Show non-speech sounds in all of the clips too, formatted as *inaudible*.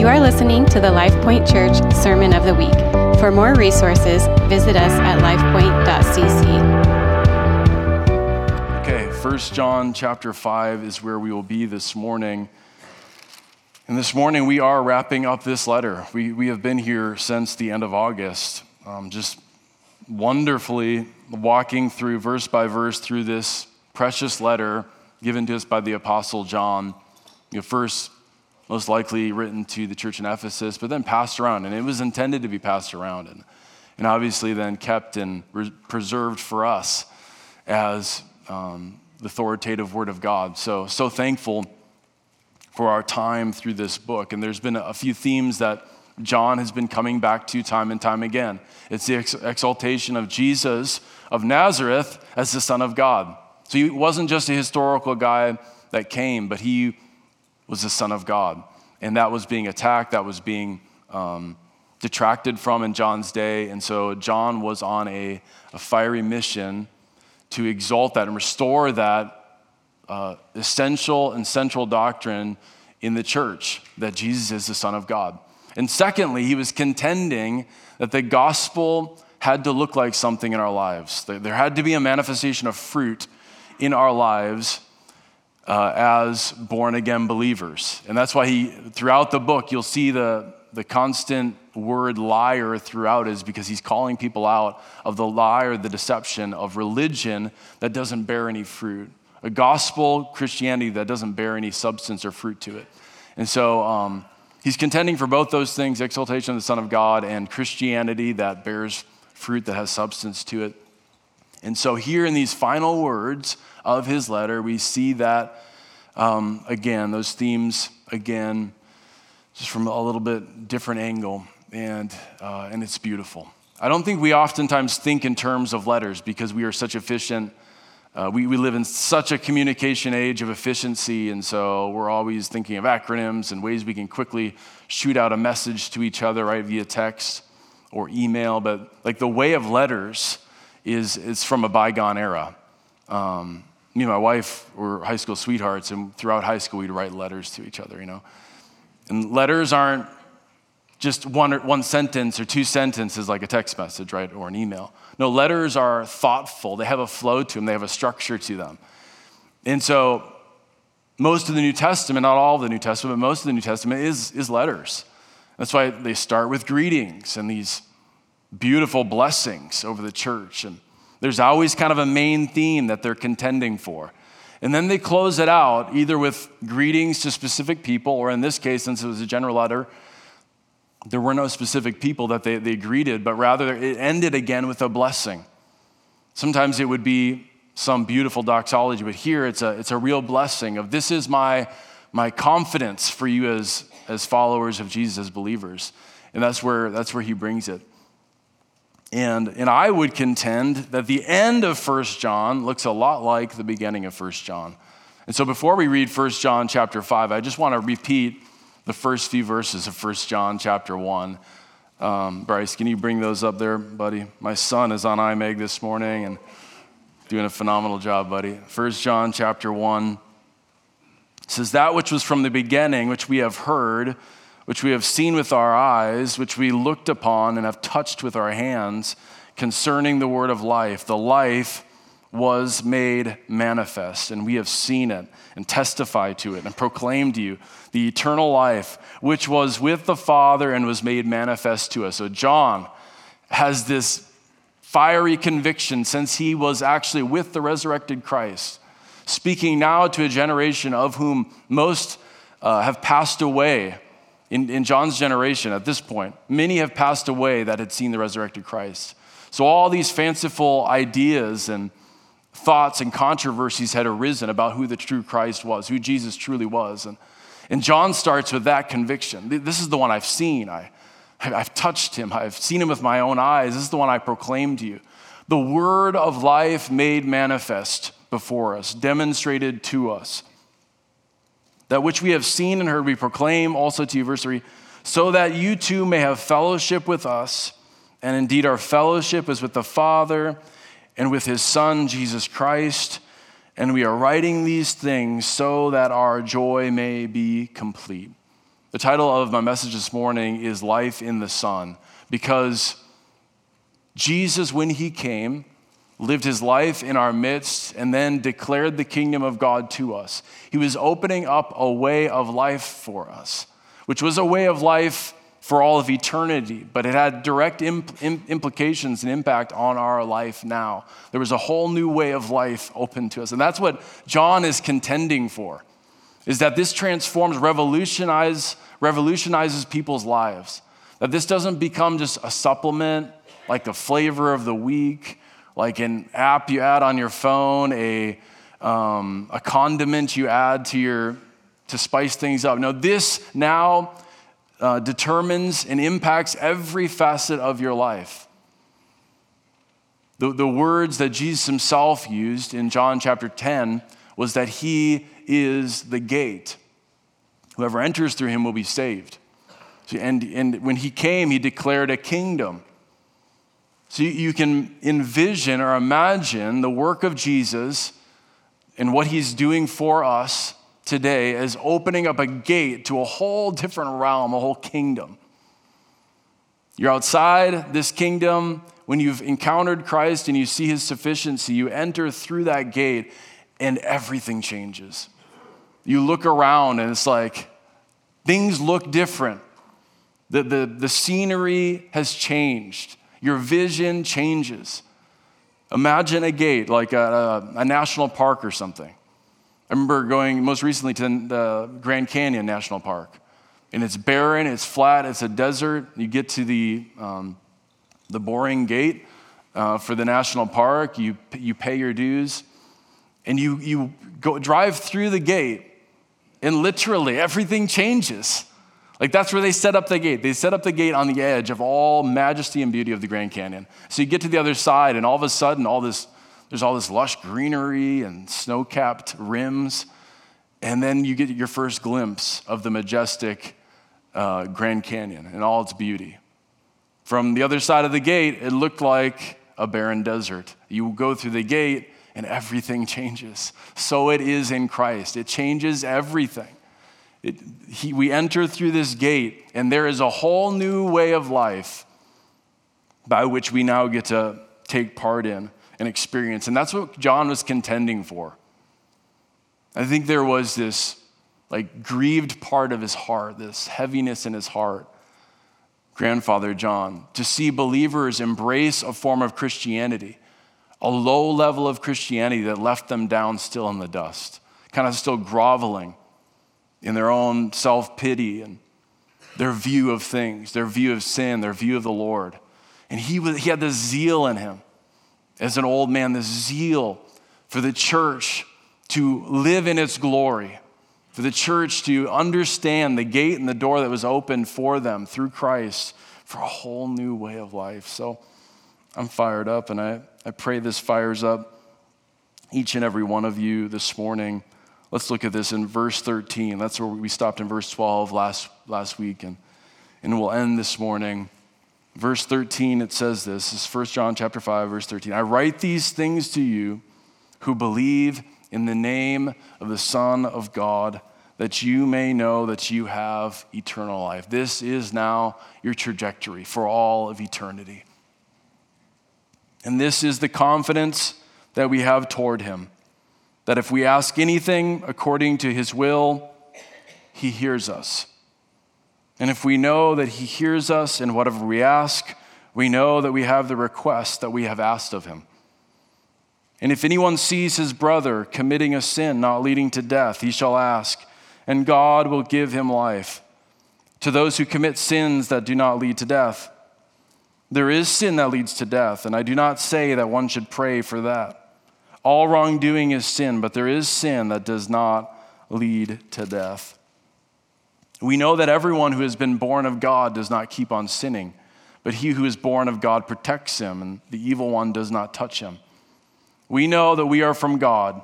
You are listening to the LifePoint Church Sermon of the Week. For more resources, visit us at lifepoint.cc. Okay, 1 John chapter 5 is where we will be this morning. And this morning we are wrapping up this letter. We, we have been here since the end of August, um, just wonderfully walking through verse by verse through this precious letter given to us by the Apostle John. You know, first most likely written to the church in Ephesus, but then passed around. And it was intended to be passed around and, and obviously then kept and re- preserved for us as um, the authoritative word of God. So, so thankful for our time through this book. And there's been a few themes that John has been coming back to time and time again. It's the ex- exaltation of Jesus of Nazareth as the Son of God. So he wasn't just a historical guy that came, but he was the Son of God. And that was being attacked, that was being um, detracted from in John's day. And so John was on a, a fiery mission to exalt that and restore that uh, essential and central doctrine in the church that Jesus is the Son of God. And secondly, he was contending that the gospel had to look like something in our lives. There had to be a manifestation of fruit in our lives uh, as born again believers. And that's why he, throughout the book, you'll see the, the constant word liar throughout is because he's calling people out of the lie or the deception of religion that doesn't bear any fruit, a gospel Christianity that doesn't bear any substance or fruit to it. And so um, he's contending for both those things exaltation of the Son of God and Christianity that bears fruit that has substance to it. And so, here in these final words of his letter, we see that um, again, those themes again, just from a little bit different angle, and, uh, and it's beautiful. I don't think we oftentimes think in terms of letters because we are such efficient. Uh, we, we live in such a communication age of efficiency, and so we're always thinking of acronyms and ways we can quickly shoot out a message to each other, right, via text or email. But like the way of letters, is, is from a bygone era. Um, me and my wife were high school sweethearts, and throughout high school, we'd write letters to each other, you know. And letters aren't just one, one sentence or two sentences like a text message, right, or an email. No, letters are thoughtful. They have a flow to them, they have a structure to them. And so, most of the New Testament, not all of the New Testament, but most of the New Testament is, is letters. That's why they start with greetings and these beautiful blessings over the church. And there's always kind of a main theme that they're contending for. And then they close it out either with greetings to specific people, or in this case, since it was a general letter, there were no specific people that they, they greeted, but rather it ended again with a blessing. Sometimes it would be some beautiful doxology, but here it's a, it's a real blessing of this is my, my confidence for you as, as followers of Jesus, as believers. And that's where, that's where he brings it. And, and I would contend that the end of 1 John looks a lot like the beginning of 1 John. And so before we read 1 John chapter 5, I just want to repeat the first few verses of 1 John chapter 1. Um, Bryce, can you bring those up there, buddy? My son is on IMAG this morning and doing a phenomenal job, buddy. 1 John chapter 1 says, That which was from the beginning, which we have heard, which we have seen with our eyes, which we looked upon and have touched with our hands, concerning the word of life. The life was made manifest, and we have seen it and testified to it and proclaimed to you the eternal life, which was with the Father and was made manifest to us. So, John has this fiery conviction since he was actually with the resurrected Christ, speaking now to a generation of whom most uh, have passed away in, in John's generation at this point, many have passed away that had seen the resurrected Christ. So all these fanciful ideas and thoughts and controversies had arisen about who the true Christ was, who Jesus truly was. And, and John starts with that conviction. This is the one I've seen. I, I've touched him. I've seen him with my own eyes. This is the one I proclaim to you. The word of life made manifest before us, demonstrated to us. That which we have seen and heard, we proclaim also to you, verse 3, so that you too may have fellowship with us. And indeed, our fellowship is with the Father and with his Son, Jesus Christ. And we are writing these things so that our joy may be complete. The title of my message this morning is Life in the Son, because Jesus, when he came, lived his life in our midst, and then declared the kingdom of God to us. He was opening up a way of life for us, which was a way of life for all of eternity, but it had direct imp- implications and impact on our life now. There was a whole new way of life open to us. And that's what John is contending for, is that this transforms, revolutionize, revolutionizes people's lives. That this doesn't become just a supplement, like a flavor of the week, like an app you add on your phone, a, um, a condiment you add to your to spice things up. No, this now uh, determines and impacts every facet of your life. The, the words that Jesus himself used in John chapter 10 was that he is the gate. Whoever enters through him will be saved. And, and when he came, he declared a kingdom. So you can envision or imagine the work of Jesus and what he's doing for us today as opening up a gate to a whole different realm, a whole kingdom. You're outside this kingdom. When you've encountered Christ and you see his sufficiency, you enter through that gate and everything changes. You look around and it's like things look different. The, the, the scenery has changed. Your vision changes. Imagine a gate, like a, a, a national park or something. I remember going most recently to the Grand Canyon National Park, and it's barren, it's flat, it's a desert. You get to the, um, the boring gate uh, for the national park, you, you pay your dues, and you, you go drive through the gate, and literally everything changes. Like that's where they set up the gate. They set up the gate on the edge of all majesty and beauty of the Grand Canyon. So you get to the other side, and all of a sudden, all this, there's all this lush greenery and snow capped rims. And then you get your first glimpse of the majestic uh, Grand Canyon and all its beauty. From the other side of the gate, it looked like a barren desert. You go through the gate, and everything *laughs* changes. So it is in Christ, it changes everything. It, he, we enter through this gate, and there is a whole new way of life by which we now get to take part in and experience. And that's what John was contending for. I think there was this like grieved part of his heart, this heaviness in his heart, grandfather John, to see believers embrace a form of Christianity, a low level of Christianity that left them down still in the dust, kind of still groveling in their own self pity and their view of things, their view of sin, their view of the Lord. And he, was, he had this zeal in him as an old man, this zeal for the church to live in its glory, for the church to understand the gate and the door that was opened for them through Christ for a whole new way of life. So I'm fired up, and I, I pray this fires up each and every one of you this morning. Let's look at this in verse 13. That's where we stopped in verse 12 last, last week, and, and we'll end this morning. Verse 13, it says this. This is 1 John chapter 5, verse 13. I write these things to you who believe in the name of the Son of God, that you may know that you have eternal life. This is now your trajectory for all of eternity. And this is the confidence that we have toward him that if we ask anything according to his will, he hears us. And if we know that he hears us in whatever we ask, we know that we have the request that we have asked of him. And if anyone sees his brother committing a sin not leading to death, he shall ask, and God will give him life. To those who commit sins that do not lead to death, there is sin that leads to death, and I do not say that one should pray for that. All wrongdoing is sin, but there is sin that does not lead to death. We know that everyone who has been born of God does not keep on sinning, but he who is born of God protects him, and the evil one does not touch him. We know that we are from God,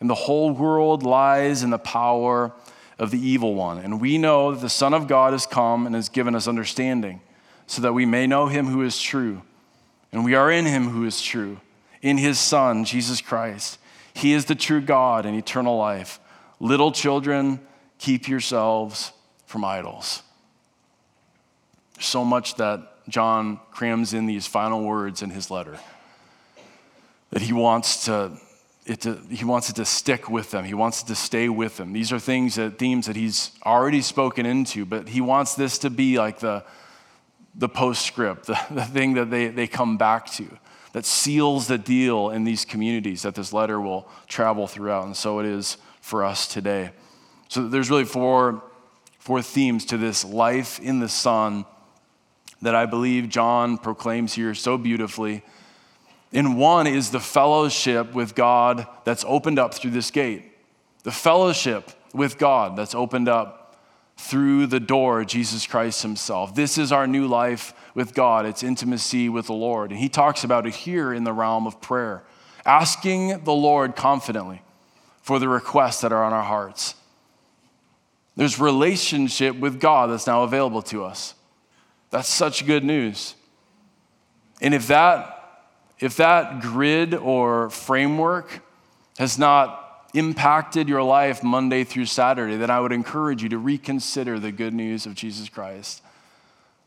and the whole world lies in the power of the evil one. And we know that the Son of God has come and has given us understanding, so that we may know him who is true. And we are in him who is true in his Son, Jesus Christ. He is the true God and eternal life. Little children, keep yourselves from idols. So much that John crams in these final words in his letter that he wants to, it to, he wants it to stick with them. He wants it to stay with them. These are things that themes that he's already spoken into, but he wants this to be like the, the postscript, *laughs* the, the thing that they, they come back to, that seals the deal in these communities that this letter will travel throughout. And so it is for us today. So there's really four, four themes to this life in the Son that I believe John proclaims here so beautifully. And one is the fellowship with God that's opened up through this gate. The fellowship with God that's opened up through the door, Jesus Christ Himself. This is our new life with God, it's intimacy with the Lord. And He talks about it here in the realm of prayer, asking the Lord confidently for the requests that are on our hearts. There's relationship with God that's now available to us. That's such good news. And if that if that grid or framework has not impacted your life Monday through Saturday, then I would encourage you to reconsider the good news of Jesus Christ.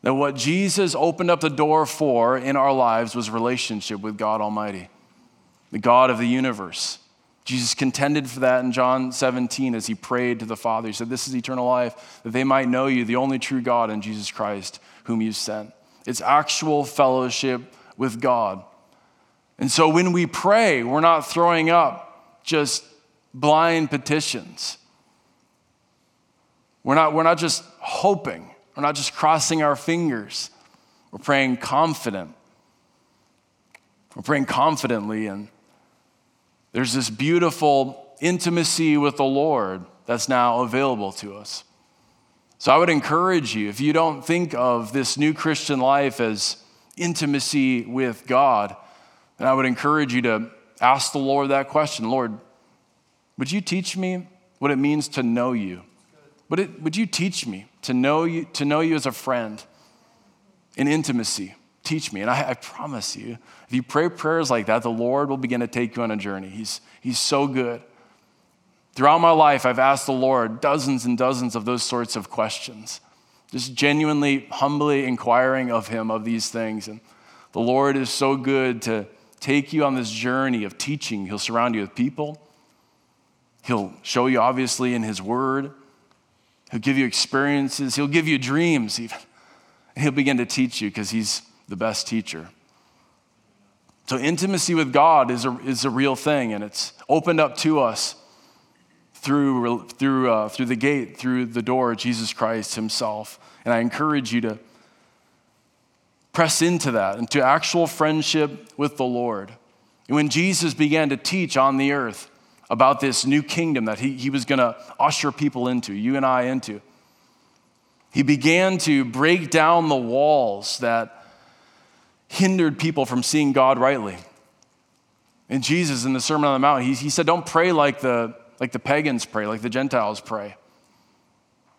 That what Jesus opened up the door for in our lives was relationship with God Almighty, the God of the universe. Jesus contended for that in John 17 as he prayed to the Father. He said, This is eternal life, that they might know you, the only true God, and Jesus Christ, whom you sent. It's actual fellowship with God. And so when we pray, we're not throwing up just blind petitions. We're not, we're not just hoping, we're not just crossing our fingers. We're praying confident. We're praying confidently, and there's this beautiful intimacy with the Lord that's now available to us. So I would encourage you, if you don't think of this new Christian life as intimacy with God, then I would encourage you to ask the Lord that question Lord, would you teach me what it means to know you? Would, it, would you teach me to know you, to know you as a friend in intimacy? Teach me. And I, I promise you, if you pray prayers like that, the Lord will begin to take you on a journey. He's, he's so good. Throughout my life, I've asked the Lord dozens and dozens of those sorts of questions, just genuinely, humbly inquiring of Him of these things. And the Lord is so good to take you on this journey of teaching. He'll surround you with people, He'll show you, obviously, in His Word. He'll give you experiences, He'll give you dreams, even. And He'll begin to teach you because He's the best teacher. So, intimacy with God is a, is a real thing, and it's opened up to us through, through, uh, through the gate, through the door, Jesus Christ Himself. And I encourage you to press into that, into actual friendship with the Lord. And when Jesus began to teach on the earth about this new kingdom that he, he was going to usher people into, you and I into, he began to break down the walls that hindered people from seeing God rightly. And Jesus, in the Sermon on the Mount, he, he said, Don't pray like the, like the pagans pray, like the Gentiles pray.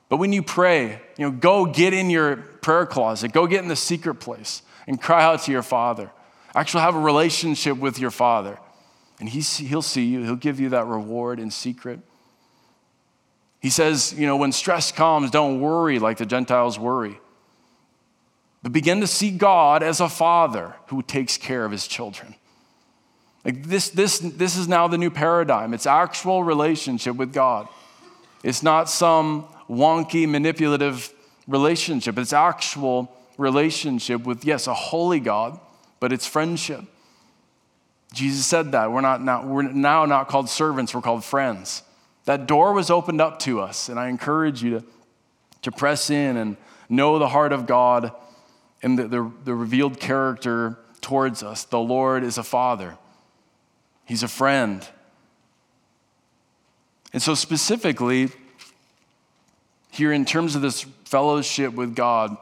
But when you pray, you know, go get in your prayer closet, go get in the secret place and cry out to your Father. Actually, have a relationship with your Father. And he's, he'll see you, he'll give you that reward in secret. He says, you know, when stress comes, don't worry like the Gentiles worry. But begin to see God as a father who takes care of his children. Like this, this, this is now the new paradigm. It's actual relationship with God. It's not some wonky, manipulative relationship. It's actual relationship with, yes, a holy God, but it's friendship. Jesus said that. We're, not, not, we're now not called servants, we're called friends. That door was opened up to us, and I encourage you to, to press in and know the heart of God and the, the, the revealed character towards us. The Lord is a father, He's a friend. And so, specifically, here in terms of this fellowship with God,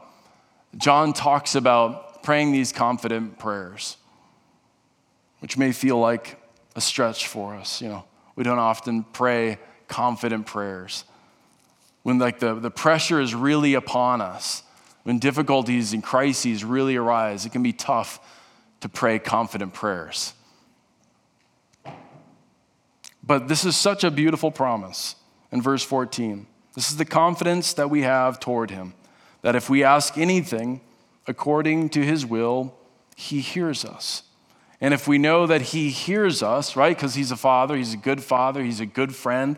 John talks about praying these confident prayers, which may feel like a stretch for us. You know, we don't often pray confident prayers. When like the, the pressure is really upon us, when difficulties and crises really arise, it can be tough to pray confident prayers. But this is such a beautiful promise in verse 14. This is the confidence that we have toward him, that if we ask anything according to his will, he hears us. And if we know that he hears us, right, because he's a father, he's a good father, he's a good friend,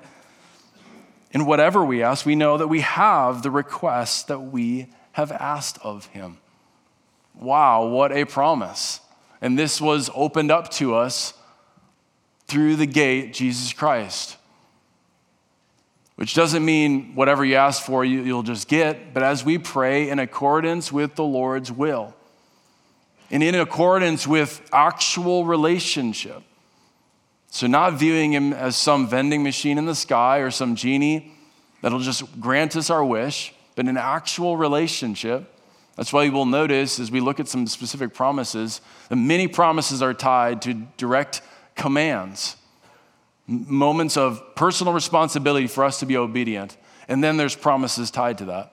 in whatever we ask, we know that we have the request that we have asked of him. Wow, what a promise. And this was opened up to us through the gate, Jesus Christ. Which doesn't mean whatever you ask for, you, will just get, but as we pray in accordance with the Lord's will and in accordance with actual relationship. So, not viewing him as some vending machine in the sky or some genie that'll just grant us our wish, but an actual relationship. That's why you will notice as we look at some specific promises, that many promises are tied to direct commands, moments of personal responsibility for us to be obedient. And then there's promises tied to that.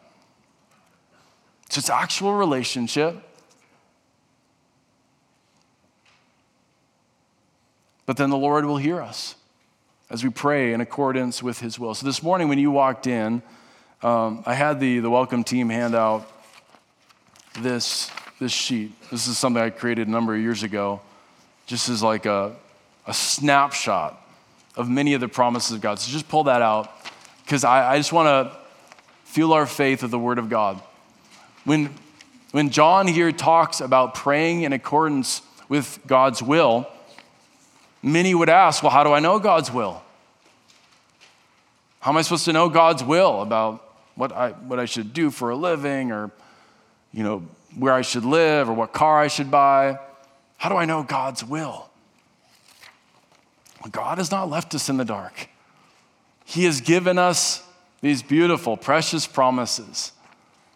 So it's actual relationship. But then the Lord will hear us as we pray in accordance with His will. So this morning, when you walked in, um, I had the, the welcome team hand out this, this sheet. This is something I created a number of years ago, just as like a, a snapshot of many of the promises of God. So just pull that out because I, I just want to fuel our faith with the Word of God. When, when John here talks about praying in accordance with God's will, many would ask, well, how do I know God's will? How am I supposed to know God's will about what I, what I should do for a living or, you know, where I should live or what car I should buy? How do I know God's will? God has not left us in the dark. He has given us these beautiful, precious promises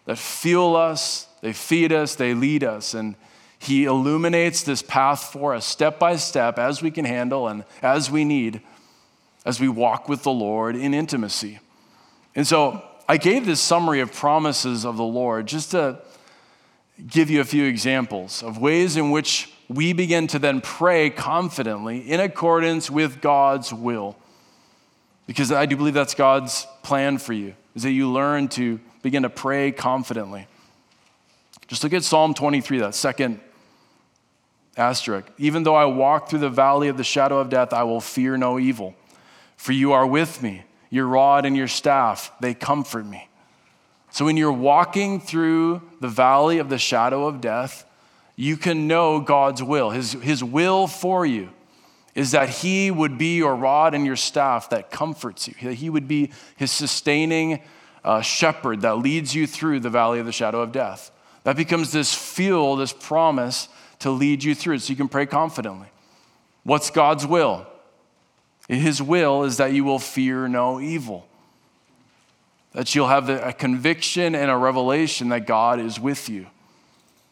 that fuel us, they feed us, they lead us. And He illuminates this path for us step by step as we can handle and as we need as we walk with the Lord in intimacy. And so I gave this summary of promises of the Lord just to give you a few examples of ways in which we begin to then pray confidently in accordance with God's will. Because I do believe that's God's plan for you, is that you learn to begin to pray confidently. Just look at Psalm 23, that second asterisk. Even though I walk through the valley of the shadow of death, I will fear no evil, for you are with me. Your rod and your staff, they comfort me. So when you're walking through the valley of the shadow of death, you can know God's will. His, his will for you is that He would be your rod and your staff that comforts you, that He would be His sustaining uh, shepherd that leads you through the valley of the shadow of death. That becomes this fuel, this promise to lead you through it so you can pray confidently. What's God's will? His will is that you will fear no evil, that you'll have a conviction and a revelation that God is with you.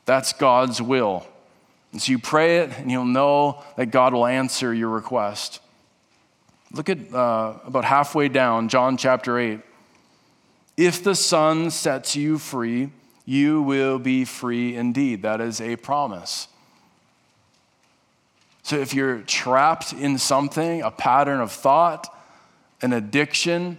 That's God's will. And so you pray it, and you'll know that God will answer your request. Look at uh, about halfway down, John chapter 8. If the Son sets you free, you will be free indeed. That is a promise. So if you're trapped in something, a pattern of thought, an addiction,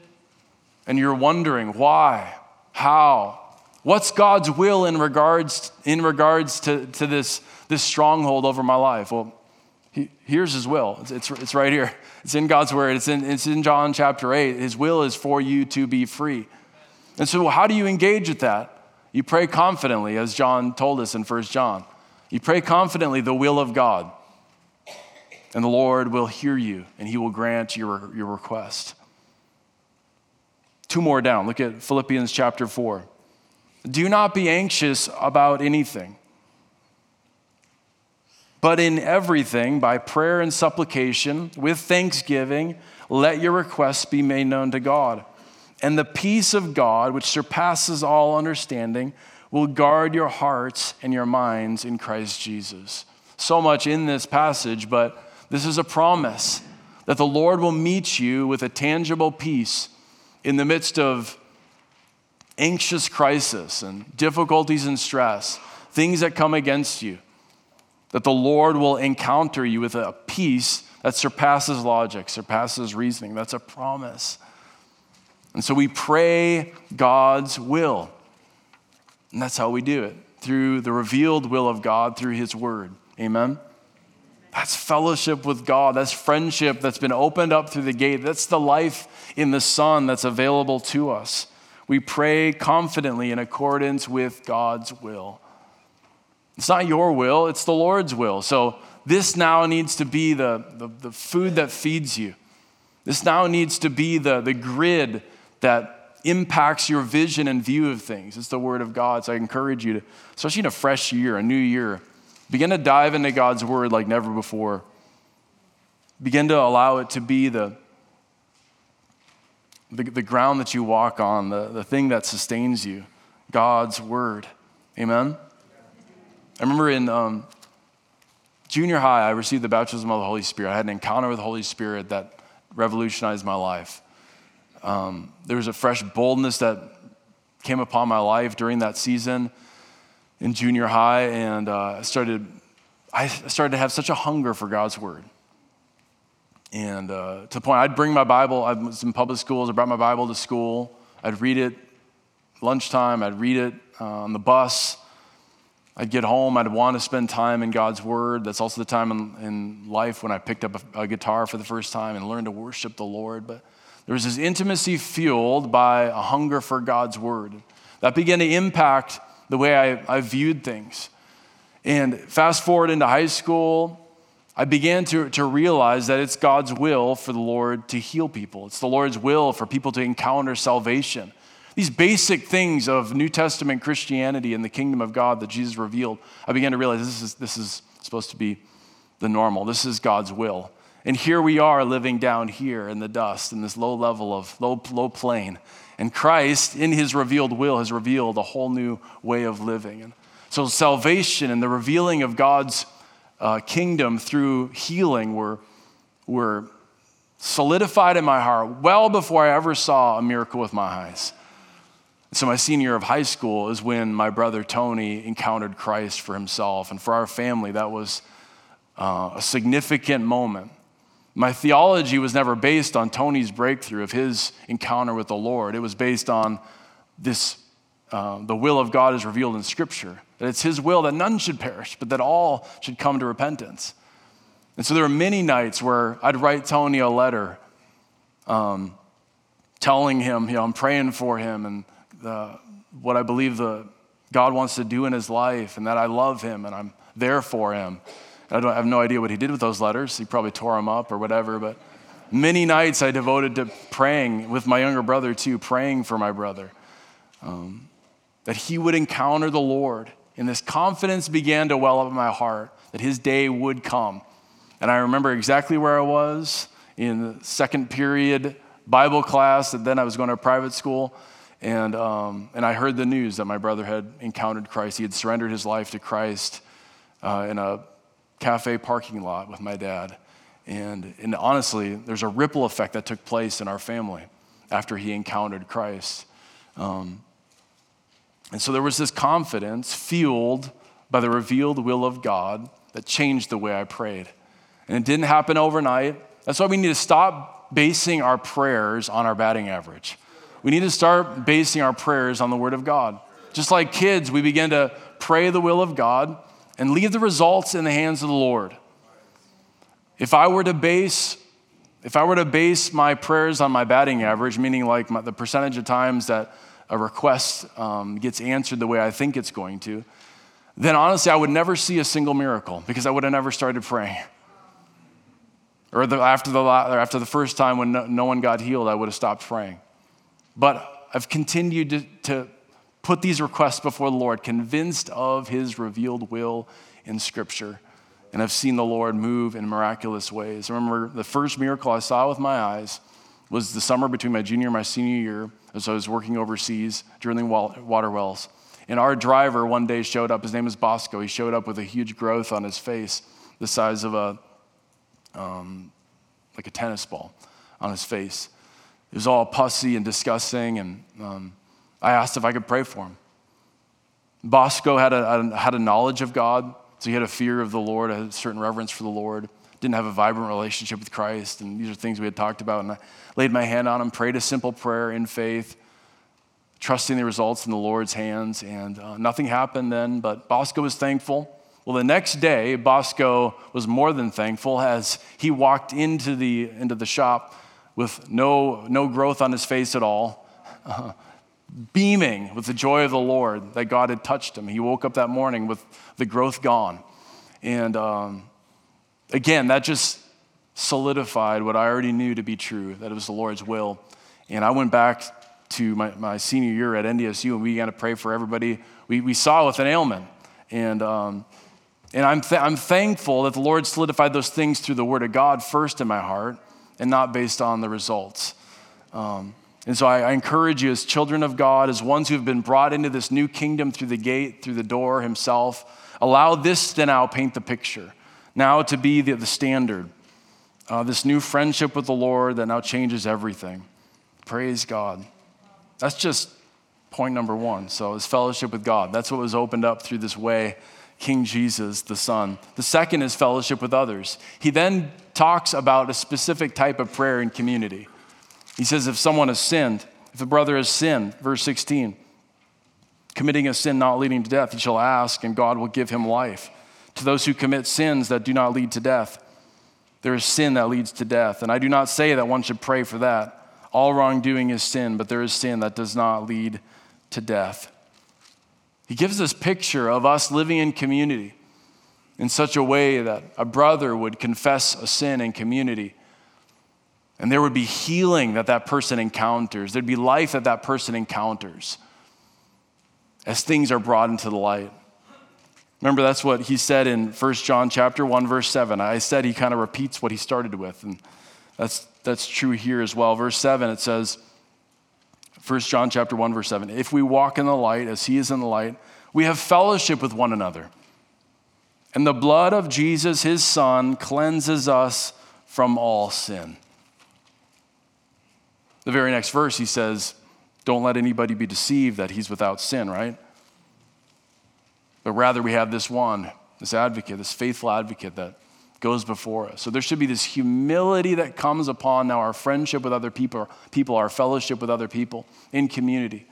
and you're wondering why, how, What's God's will in regards, in regards to, to this, this stronghold over my life? Well, he, here's his will. It's, it's, it's, right here. It's in God's word. It's in, it's in John chapter 8. His will is for you to be free. And so, how do you engage with that? You pray confidently, as John told us in 1 John. You pray confidently the will of God, and the Lord will hear you, and he will grant your, your request. Two more down. Look at Philippians chapter 4. Do not be anxious about anything, but in everything, by prayer and supplication, with thanksgiving, let your requests be made known to God. And the peace of God, which surpasses all understanding, will guard your hearts and your minds in Christ Jesus. So much in this passage, but this is a promise that the Lord will meet you with a tangible peace in the midst of anxious crisis and difficulties and stress, things that come against you, that the Lord will encounter you with a peace that surpasses logic, surpasses reasoning. That's a promise. And so we pray God's will. And that's how we do it through the revealed will of God through His Word. Amen? That's fellowship with God. That's friendship that's been opened up through the gate. That's the life in the Son that's available to us. We pray confidently in accordance with God's will. It's not your will, it's the Lord's will. So this now needs to be the, the, the food that feeds you. This now needs to be the, the grid that impacts your vision and view of things. It's the Word of God. So I encourage you to, especially in a fresh year, a new year, begin to dive into God's Word like never before. Begin to allow it to be the, the, the ground that you walk on, the, the thing that sustains you, God's Word. Amen? I remember in um, junior high, I received the baptism of the Holy Spirit. I had an encounter with the Holy Spirit that revolutionized my life. Um, there was a fresh boldness that came upon my life during that season in junior high, and uh, started. I started to have such a hunger for God's word, and uh, to the point I'd bring my Bible. I was in public schools. I brought my Bible to school. I'd read it lunchtime. I'd read it uh, on the bus. I'd get home, I'd want to spend time in God's Word. That's also the time in, in life when I picked up a, a, guitar for the first time and learned to worship the Lord. But there was this intimacy fueled by a hunger for God's Word that began to impact the way I, I viewed things. And fast forward into high school, I began to, to realize that it's God's will for the Lord to heal people. It's the Lord's will for people to encounter salvation. These basic things of New Testament Christianity and the kingdom of God that Jesus revealed, I began to realize this is, this is supposed to be the normal. This is God's will. And here we are living down here in the dust, in this low level of low, low plane. And Christ, in his revealed will, has revealed a whole new way of living. And so salvation and the revealing of God's uh, kingdom through healing were, were solidified in my heart well before I ever saw a miracle with my eyes. So, my senior year of high school is when my brother Tony encountered Christ for himself. And for our family, that was uh, a significant moment. My theology was never based on Tony's breakthrough of his encounter with the Lord. It was based on this uh, the will of God is revealed in Scripture. That it's His will that none should perish, but that all should come to repentance. And so there were many nights where I'd write Tony a letter um, telling him, you know, I'm praying for him and the, what I believe the, God wants to do in his life and that I love him and I'm there for him. I, don't, I have no idea what he did with those letters. He probably tore them up or whatever, but many nights I devoted to praying with my younger brother too, praying for my brother. Um, that he would encounter the Lord. And this confidence began to well up in my heart that his day would come. And I remember exactly where I was in the second period Bible class, and then I was going to a private school. And, um, and I heard the news that my brother had encountered Christ. He had surrendered his life to Christ uh, in a cafe parking lot with my dad. And, and honestly, there's a ripple effect that took place in our family after he encountered Christ. Um, and so there was this confidence fueled by the revealed will of God that changed the way I prayed. And it didn't happen overnight. That's why we need to stop basing our prayers on our batting average. We need to start basing our prayers on the Word of God. Just like kids, we begin to pray the will of God and leave the results in the hands of the Lord. If I were to base if I were to base my prayers on my batting average, meaning like my, the percentage of times that a request um, gets answered the way I think it's going to, then honestly, I would never see a single miracle because I would have never started praying. Or the, after, the, or after the first time when no, no one got healed, I would have stopped praying. But I've continued to, to put these requests before the Lord, convinced of his revealed will in Scripture. And I've seen the Lord move in miraculous ways. I remember the first miracle I saw with my eyes was the summer between my junior and my senior year as I was working overseas drilling water wells. And our driver one day showed up. His name is Bosco. He showed up with a huge growth on his face, the size of a, um, like a tennis ball on his face. It was all pussy and disgusting, and um, I asked if I could pray for him. Bosco had a, had a knowledge of God, so he had a fear of the Lord, a certain reverence for the Lord. didn't have a vibrant relationship with Christ. And these are things we had talked about. And I laid my hand on him, prayed a simple prayer in faith, trusting the results in the Lord's hands. And uh, nothing happened then, but Bosco was thankful. Well, the next day, Bosco was more than thankful as he walked into the, into the shop with no, no growth on his face at all, uh, *laughs* beaming with the joy of the Lord that God had touched him. He woke up that morning with the growth gone. And um, again, that just solidified what I already knew to be true, that it was the Lord's will. And I went back to my, my senior year at NDSU and we began to pray for everybody we, we saw with an ailment. And, um, and I'm, th- I'm thankful that the Lord solidified those things through the Word of God first in my heart and not based on the results. Um, and so I, I, encourage you, as children of God, as ones who have been brought into this new kingdom through the gate, through the door Himself, allow this to now paint the picture, now to be the, the standard. Uh, this new friendship with the Lord that now changes everything. Praise God. That's just point number one. So, it's fellowship with God. That's what was opened up through this way King Jesus, the Son. The second is fellowship with others. He then talks about a specific type of prayer in community. He says, if someone has sinned, if a brother has sinned, verse 16, committing a sin not leading to death, he shall ask, and God will give him life. To those who commit sins that do not lead to death, there is sin that leads to death. And I do not say that one should pray for that. All wrongdoing is sin, but there is sin that does not lead to death. He gives this picture of us living in community in such a way that a brother would confess a sin in community. And there would be healing that that person encounters. There'd be life that that person encounters as things are brought into the light. Remember, that's what he said in 1 John chapter 1, verse 7. I said he kind of repeats what he started with, and that's, that's true here as well. Verse 7, it says, 1 John chapter 1 verse 7. If we walk in the light as he is in the light, we have fellowship with one another. And the blood of Jesus his son cleanses us from all sin. The very next verse he says, don't let anybody be deceived that he's without sin, right? But rather we have this one, this advocate, this faithful advocate that goes before us. So there should be this humility that comes upon now our friendship with other people, people, our fellowship with other people in community,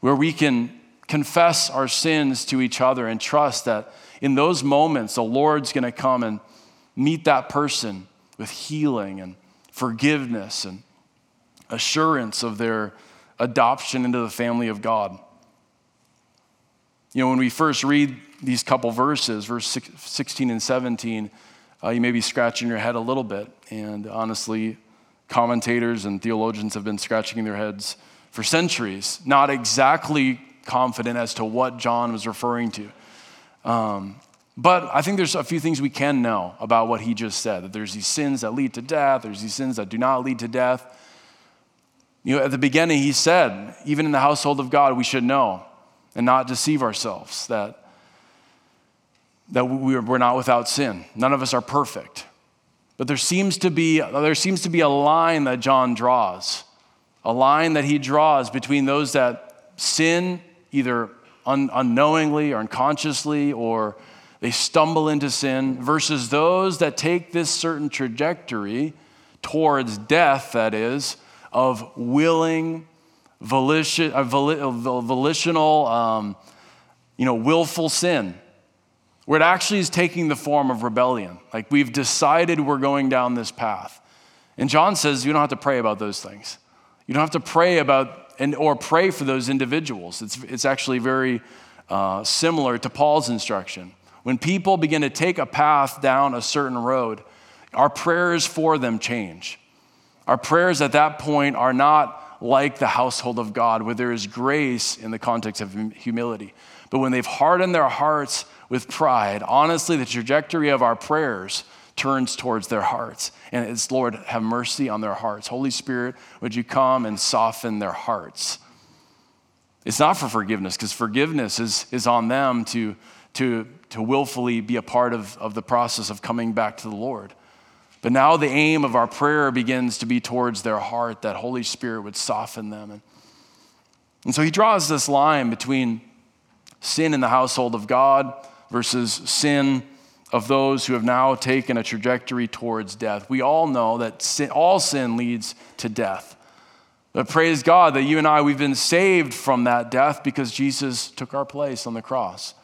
where we can confess our sins to each other and trust that in those moments the Lord's going to come and meet that person with healing and forgiveness and assurance of their adoption into the family of God. You know, when we first read these couple verses, verse 16 and 17, uh, you may be scratching your head a little bit. And honestly, commentators and theologians have been scratching their heads for centuries, not exactly confident as to what John was referring to. Um, but I think there's a few things we can know about what he just said that there's these sins that lead to death, there's these sins that do not lead to death. You know, at the beginning, he said, even in the household of God, we should know and not deceive ourselves that that we're not without sin. None of us are perfect. But there seems to be, there seems to be a line that John draws, a line that he draws between those that sin either un- unknowingly or unconsciously or they stumble into sin versus those that take this certain trajectory towards death, that is, of willing, volition, uh, volitional, um, you know, willful sin where it actually is taking the form of rebellion. Like we've decided we're going down this path. And John says you don't have to pray about those things. You don't have to pray about and or pray for those individuals. It's, it's actually very uh, similar to Paul's instruction. When people begin to take a path down a certain road, our prayers for them change. Our prayers at that point are not like the household of God, where there is grace in the context of humility. But when they've hardened their hearts with pride, honestly, the trajectory of our prayers turns towards their hearts. And it's, Lord, have mercy on their hearts. Holy Spirit, would you come and soften their hearts? It's not for forgiveness, because forgiveness is, is on them to, to, to willfully be a part of, of the process of coming back to the Lord. But now the aim of our prayer begins to be towards their heart, that Holy Spirit would soften them. And, and so he draws this line between sin in the household of God versus sin of those who have now taken a trajectory towards death. We all know that sin, all sin leads to death. But praise God that you and I, we've been saved from that death because Jesus took our place on the cross.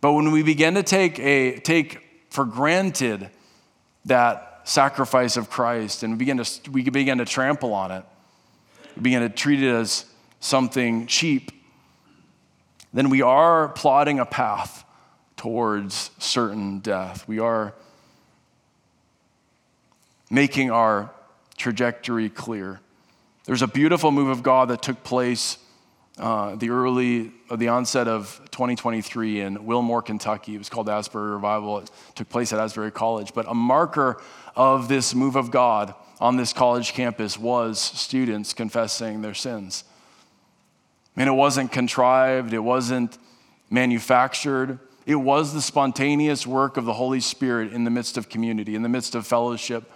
But when we begin to take, a, take for granted that sacrifice of Christ and we begin, to, we begin to trample on it, we begin to treat it as something cheap, then we are plotting a path towards certain death. We are making our trajectory clear. There's a beautiful move of God that took place uh, the early, uh, the onset of 2023 in Wilmore, Kentucky. It was called Asbury Revival. It took place at Asbury College. But a marker of this move of God on this college campus was students confessing their sins. And it wasn't contrived, it wasn't manufactured. It was the spontaneous work of the Holy Spirit in the midst of community, in the midst of fellowship.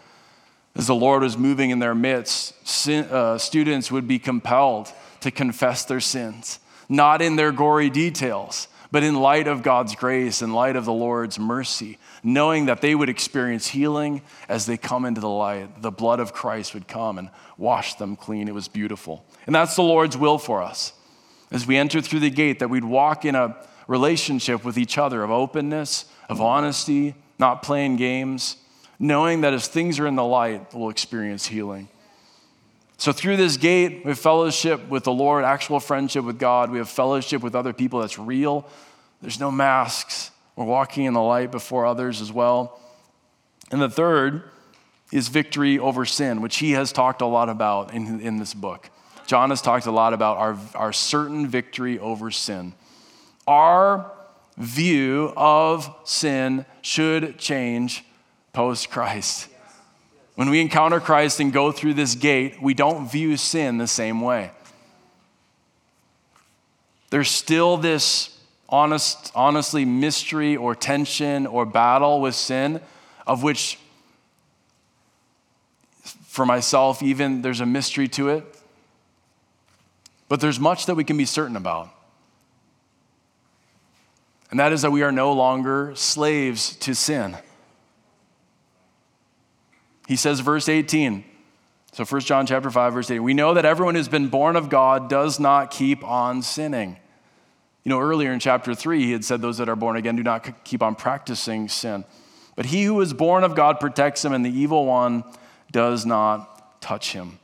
As the Lord was moving in their midst, uh, students would be compelled to confess their sins, not in their gory details, but in light of God's grace, in light of the Lord's mercy, knowing that they would experience healing as they come into the light. The blood of Christ would come and wash them clean. It was beautiful. And that's the Lord's will for us. As we enter through the gate, that we'd walk in a relationship with each other of openness, of honesty, not playing games, knowing that as things are in the light, we'll experience healing. So, through this gate, we have fellowship with the Lord, actual friendship with God. We have fellowship with other people that's real. There's no masks. We're walking in the light before others as well. And the third is victory over sin, which he has talked a lot about in, in this book. John has talked a lot about our, our certain victory over sin. Our view of sin should change post Christ. When we encounter Christ and go through this gate, we don't view sin the same way. There's still this honest, honestly mystery or tension or battle with sin, of which, for myself, even there's a mystery to it. But there's much that we can be certain about. And that is that we are no longer slaves to sin. He says, verse 18. So 1 John chapter 5, verse 8. We know that everyone who's been born of God does not keep on sinning. You know, earlier in chapter 3, he had said, Those that are born again do not keep on practicing sin. But he who is born of God protects him, and the evil one does not touch him.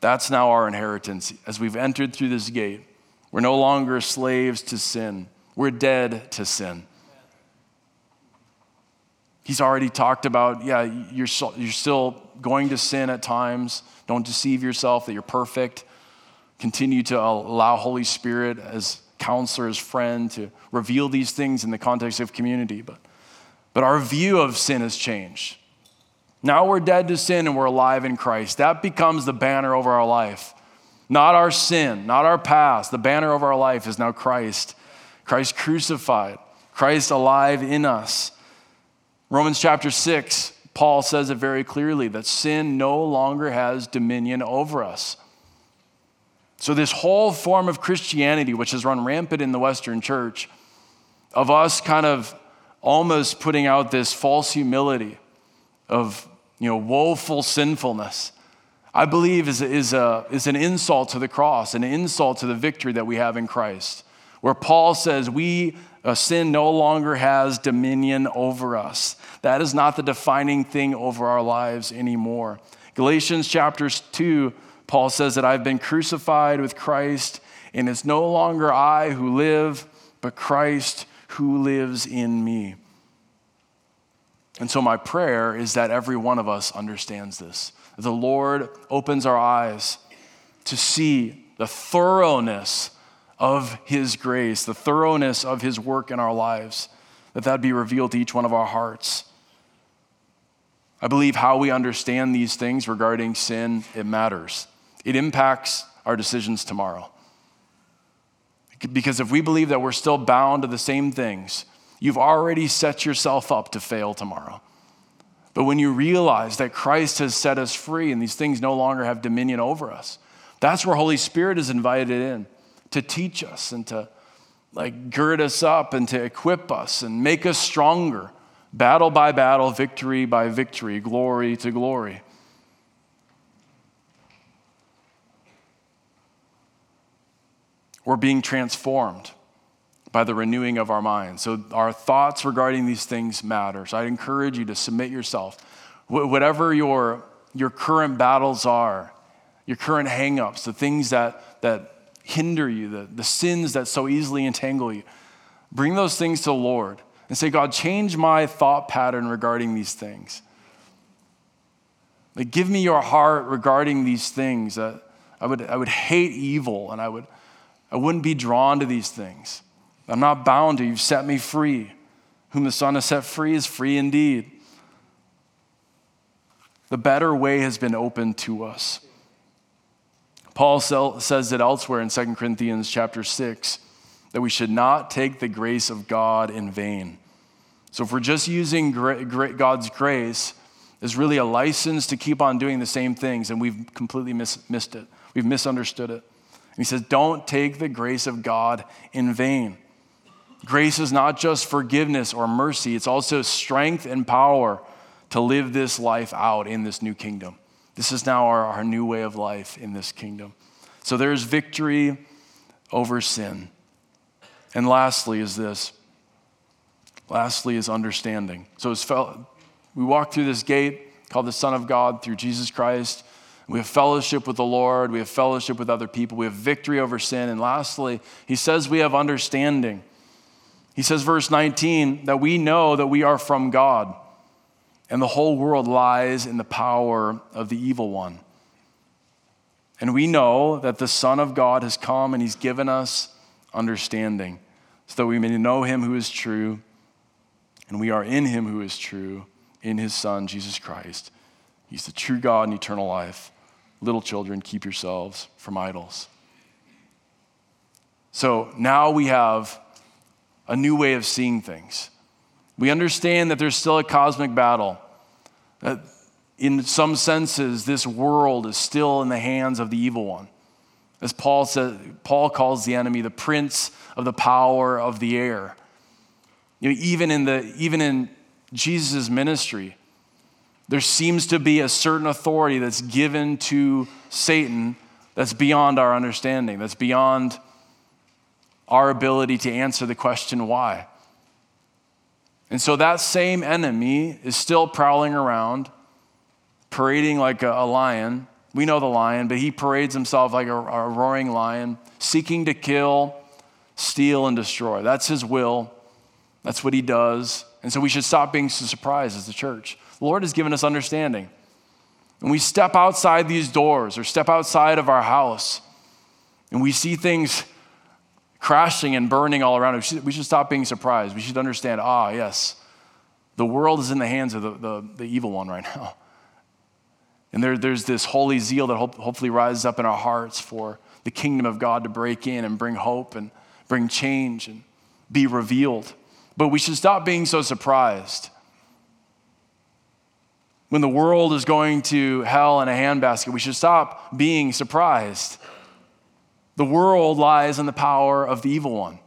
That's now our inheritance. As we've entered through this gate, we're no longer slaves to sin, we're dead to sin. He's already talked about, yeah, you're, you're still going to sin at times. Don't deceive yourself that you're perfect continue to allow Holy Spirit as counselor, as friend, to reveal these things in the context of community. But, but our view of sin has changed. Now we're dead to sin and we're alive in Christ. That becomes the banner over our life. Not our sin, not our past. The banner over our life is now Christ. Christ crucified, Christ alive in us. Romans chapter 6, Paul says it very clearly that sin no longer has dominion over us. So, this whole form of Christianity, which has run rampant in the Western church, of us kind of almost putting out this false humility of you know, woeful sinfulness, I believe is, is, a, is an insult to the cross, an insult to the victory that we have in Christ. Where Paul says, We, uh, sin no longer has dominion over us. That is not the defining thing over our lives anymore. Galatians chapters 2 Paul says that I've been crucified with Christ, and it's no longer I who live, but Christ who lives in me. And so, my prayer is that every one of us understands this. The Lord opens our eyes to see the thoroughness of His grace, the thoroughness of His work in our lives, that that be revealed to each one of our hearts. I believe how we understand these things regarding sin, it matters. It impacts our decisions tomorrow. Because if we believe that we're still bound to the same things, you've already set yourself up to fail tomorrow. But when you realize that Christ has set us free and these things no longer have dominion over us, that's where Holy Spirit is invited in to teach us and to like gird us up and to equip us and make us stronger, battle by battle, victory by victory, glory to glory. We're being transformed by the renewing of our minds. So, our thoughts regarding these things matter. So, I encourage you to submit yourself. Whatever your, your current battles are, your current hangups, the things that, that hinder you, the, the sins that so easily entangle you. Bring those things to the Lord and say, God, change my thought pattern regarding these things. Like, give me your heart regarding these things. That I would, I would hate evil and I, would, I wouldn't be drawn to these things. I'm not bound to. You've set me free. Whom the Son has set free is free indeed. The better way has been opened to us. Paul says it elsewhere in 2 Corinthians chapter 6 that we should not take the grace of God in vain. So if we're just using God's grace as really a license to keep on doing the same things, and we've completely missed it, we've misunderstood it. And he says, don't take the grace of God in vain. Grace is not just forgiveness or mercy, it's also strength and power to live this life out in this new kingdom. This is now our, our new way of life in this kingdom. So there's victory over sin. And lastly, is this. Lastly, is understanding. So as fel- we walk through this gate called the Son of God through Jesus Christ. We have fellowship with the Lord. We have fellowship with other people. We have victory over sin. And lastly, he says we have understanding. He says, verse 19, that we know that we are from God and the whole world lies in the power of the evil one. And we know that the Son of God has come and he's given us understanding so that we may know him who is true, and we are in him who is true, in his Son, Jesus Christ. He's the true God and eternal life. Little children, keep yourselves from idols. So now we have a new way of seeing things. We understand that there's still a cosmic battle. That in some senses, this world is still in the hands of the evil one. As Paul says, Paul calls the enemy the prince of the power of the air. You know, even in the even in Jesus' ministry, there seems to be a certain authority that's given to Satan that's beyond our understanding, that's beyond our ability to answer the question why. And so that same enemy is still prowling around, parading like a, a lion. We know the lion, but he parades himself like a, a roaring lion, seeking to kill, steal, and destroy. That's his will. That's what he does. And so we should stop being so surprised as the church. The Lord has given us understanding. And we step outside these doors or step outside of our house and we see things crashing and burning all around. us. we should stop being surprised. We should understand ah, yes, the world is in the hands of the, the, the evil one right *laughs* now. And there, there's this holy zeal that hope, hopefully rises up in our hearts for the kingdom of God to break in and bring hope and bring change and be revealed. But we should stop being so surprised. When the world is going to hell in a handbasket, we should stop being surprised. The world lies in the power of the evil one.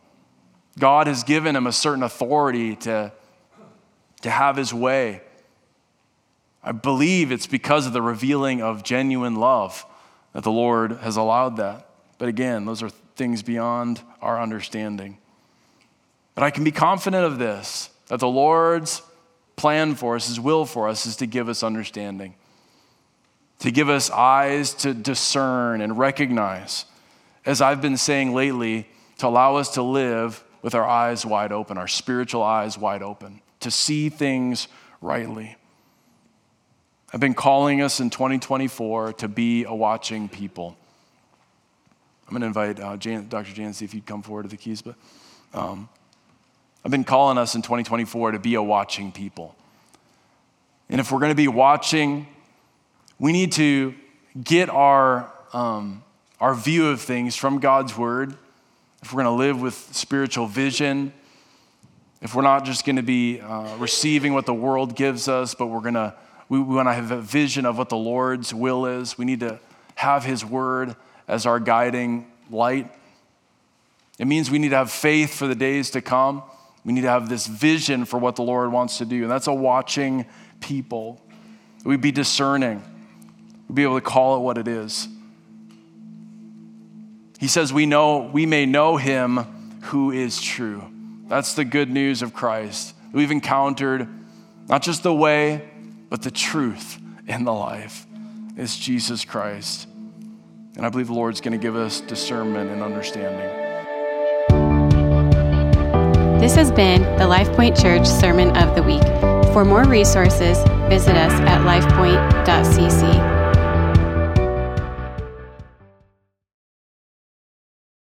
God has given him a certain authority to, to have his way. I believe it's because of the revealing of genuine love that the Lord has allowed that. But again, those are things beyond our understanding. But I can be confident of this that the Lord's plan for us, his will for us, is to give us understanding, to give us eyes to discern and recognize as I've been saying lately, to allow us to live with our eyes wide open, our spiritual eyes wide open, to see things rightly. I've been calling us in 2024 to be a watching people. I'm going to invite uh, Jan, Dr. Jancy if you'd come forward to the keys, but um, I've been calling us in 2024 to be a watching people. And if we're going to be watching, we need to get our um, our view of things from God's word, if we're going to live with spiritual vision, if we're not just going to be uh, receiving what the world gives us, but we're going to, we, we want to have a vision of what the Lord's will is, we need to have His word as our guiding light. It means we need to have faith for the days to come. We need to have this vision for what the Lord wants to do. And that's a watching people. We'd be discerning. We'd be able to call it what it is. He says, We know, we may know him who is true. That's the good news of Christ. We've encountered not just the way, but the truth in the life is Jesus Christ. And I believe the Lord's going to give us discernment and understanding. This has been the LifePoint Church Sermon of the Week. For more resources, visit us at lifepoint.cc.